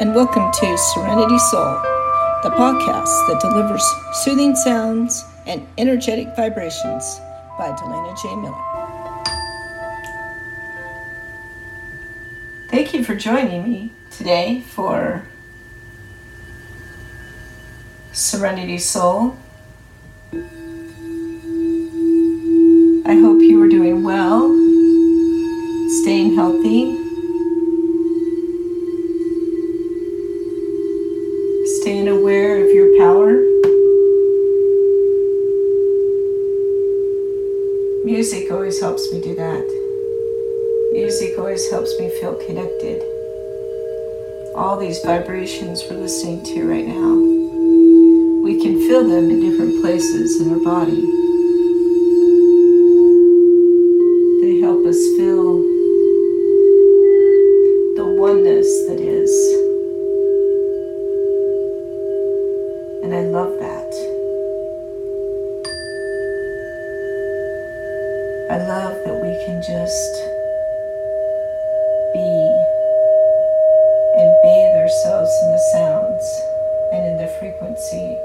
And welcome to Serenity Soul, the podcast that delivers soothing sounds and energetic vibrations by Delana J. Miller. Thank you for joining me today for Serenity Soul. I hope you are doing well, staying healthy Music always helps me do that. Music always helps me feel connected. All these vibrations we're listening to right now, we can feel them in different places in our body. Ourselves in the sounds and in the frequency.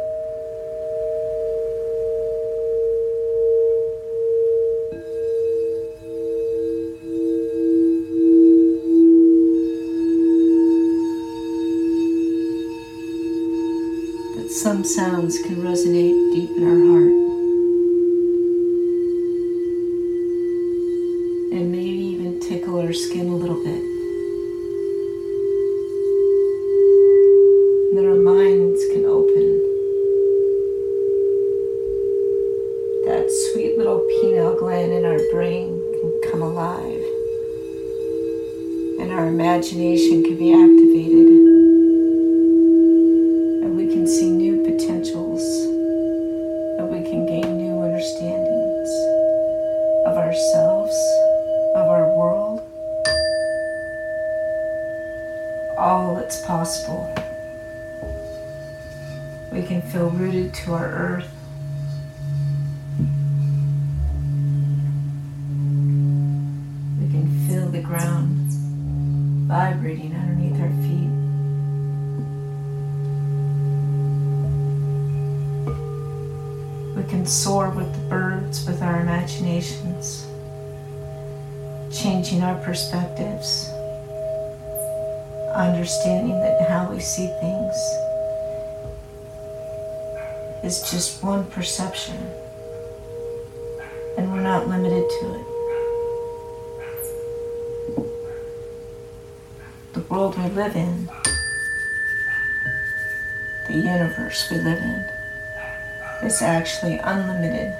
That some sounds can resonate deep in our heart. And maybe even tickle our skin a little bit. Can open. That sweet little pineal gland in our brain can come alive. And our imagination can be activated. And we can see new potentials, and we can gain new understandings of ourselves, of our world. All that's possible. We can feel rooted to our earth. We can feel the ground vibrating underneath our feet. We can soar with the birds with our imaginations, changing our perspectives understanding that how we see things is just one perception, and we're not limited to it. The world we live in, the universe we live in, is actually unlimited.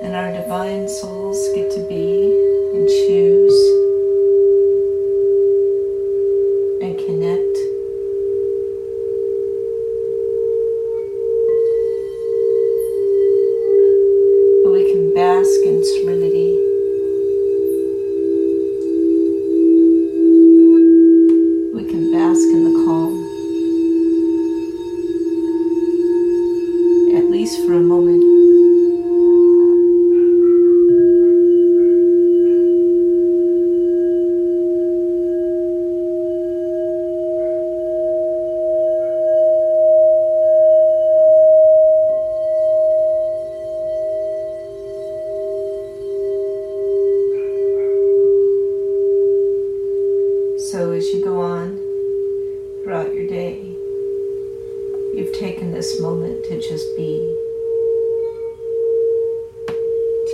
and our divine souls get to be and choose throughout your day, you've taken this moment to just be,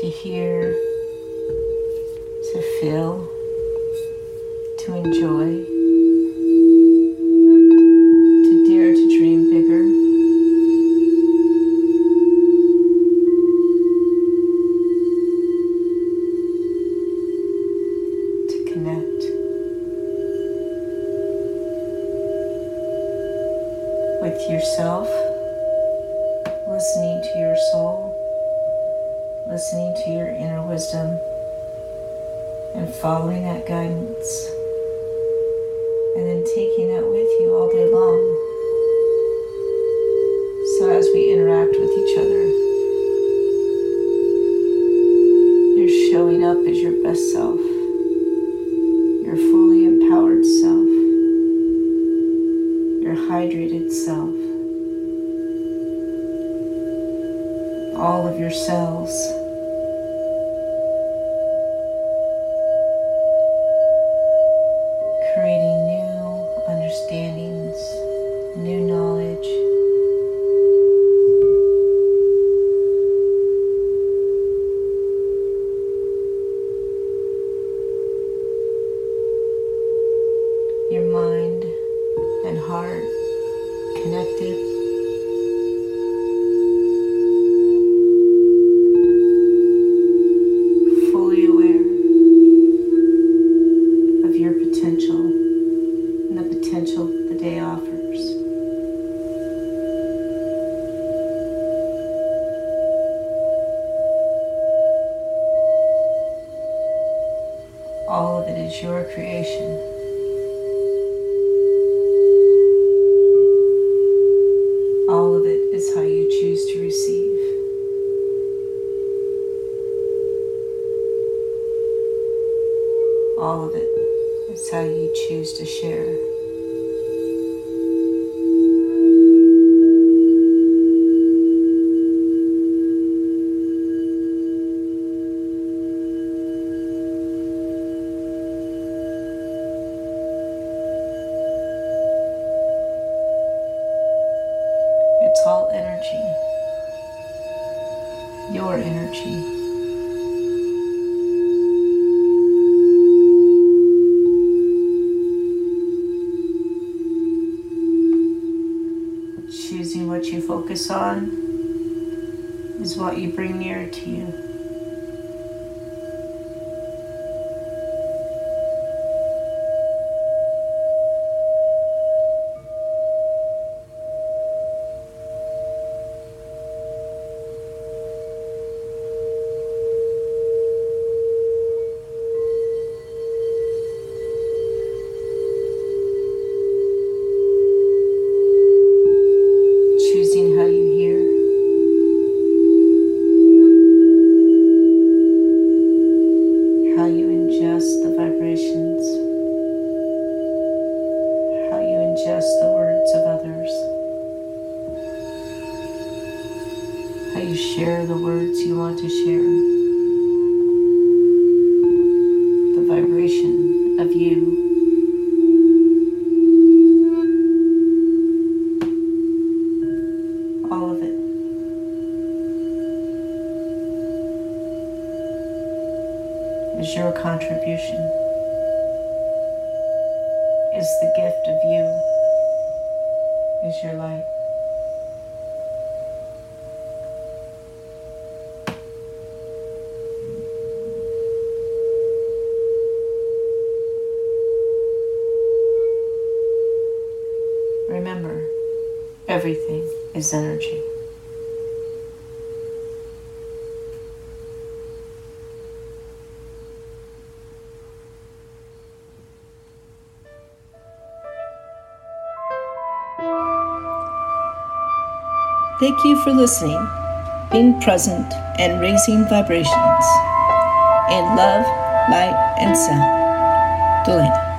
to hear, to feel, to enjoy. listening to your soul, listening to your inner wisdom, and following that guidance, and then taking that with you all day long. So as we interact with each other, you're showing up as your best self, your fully empowered self, your hydrated self. All of your cells. Creating new understandings, new knowledge. Your mind and heart connected. Day offers. All of it is your creation. All of it is how you choose to receive. All of it is how you choose to share. What you bring nearer to you. Share the words you want to share. The vibration of you. All of it. Is your contribution. Is the gift of you. Is your light. Everything is energy. Thank you for listening, being present, and raising vibrations in love, light, and sound. Delana.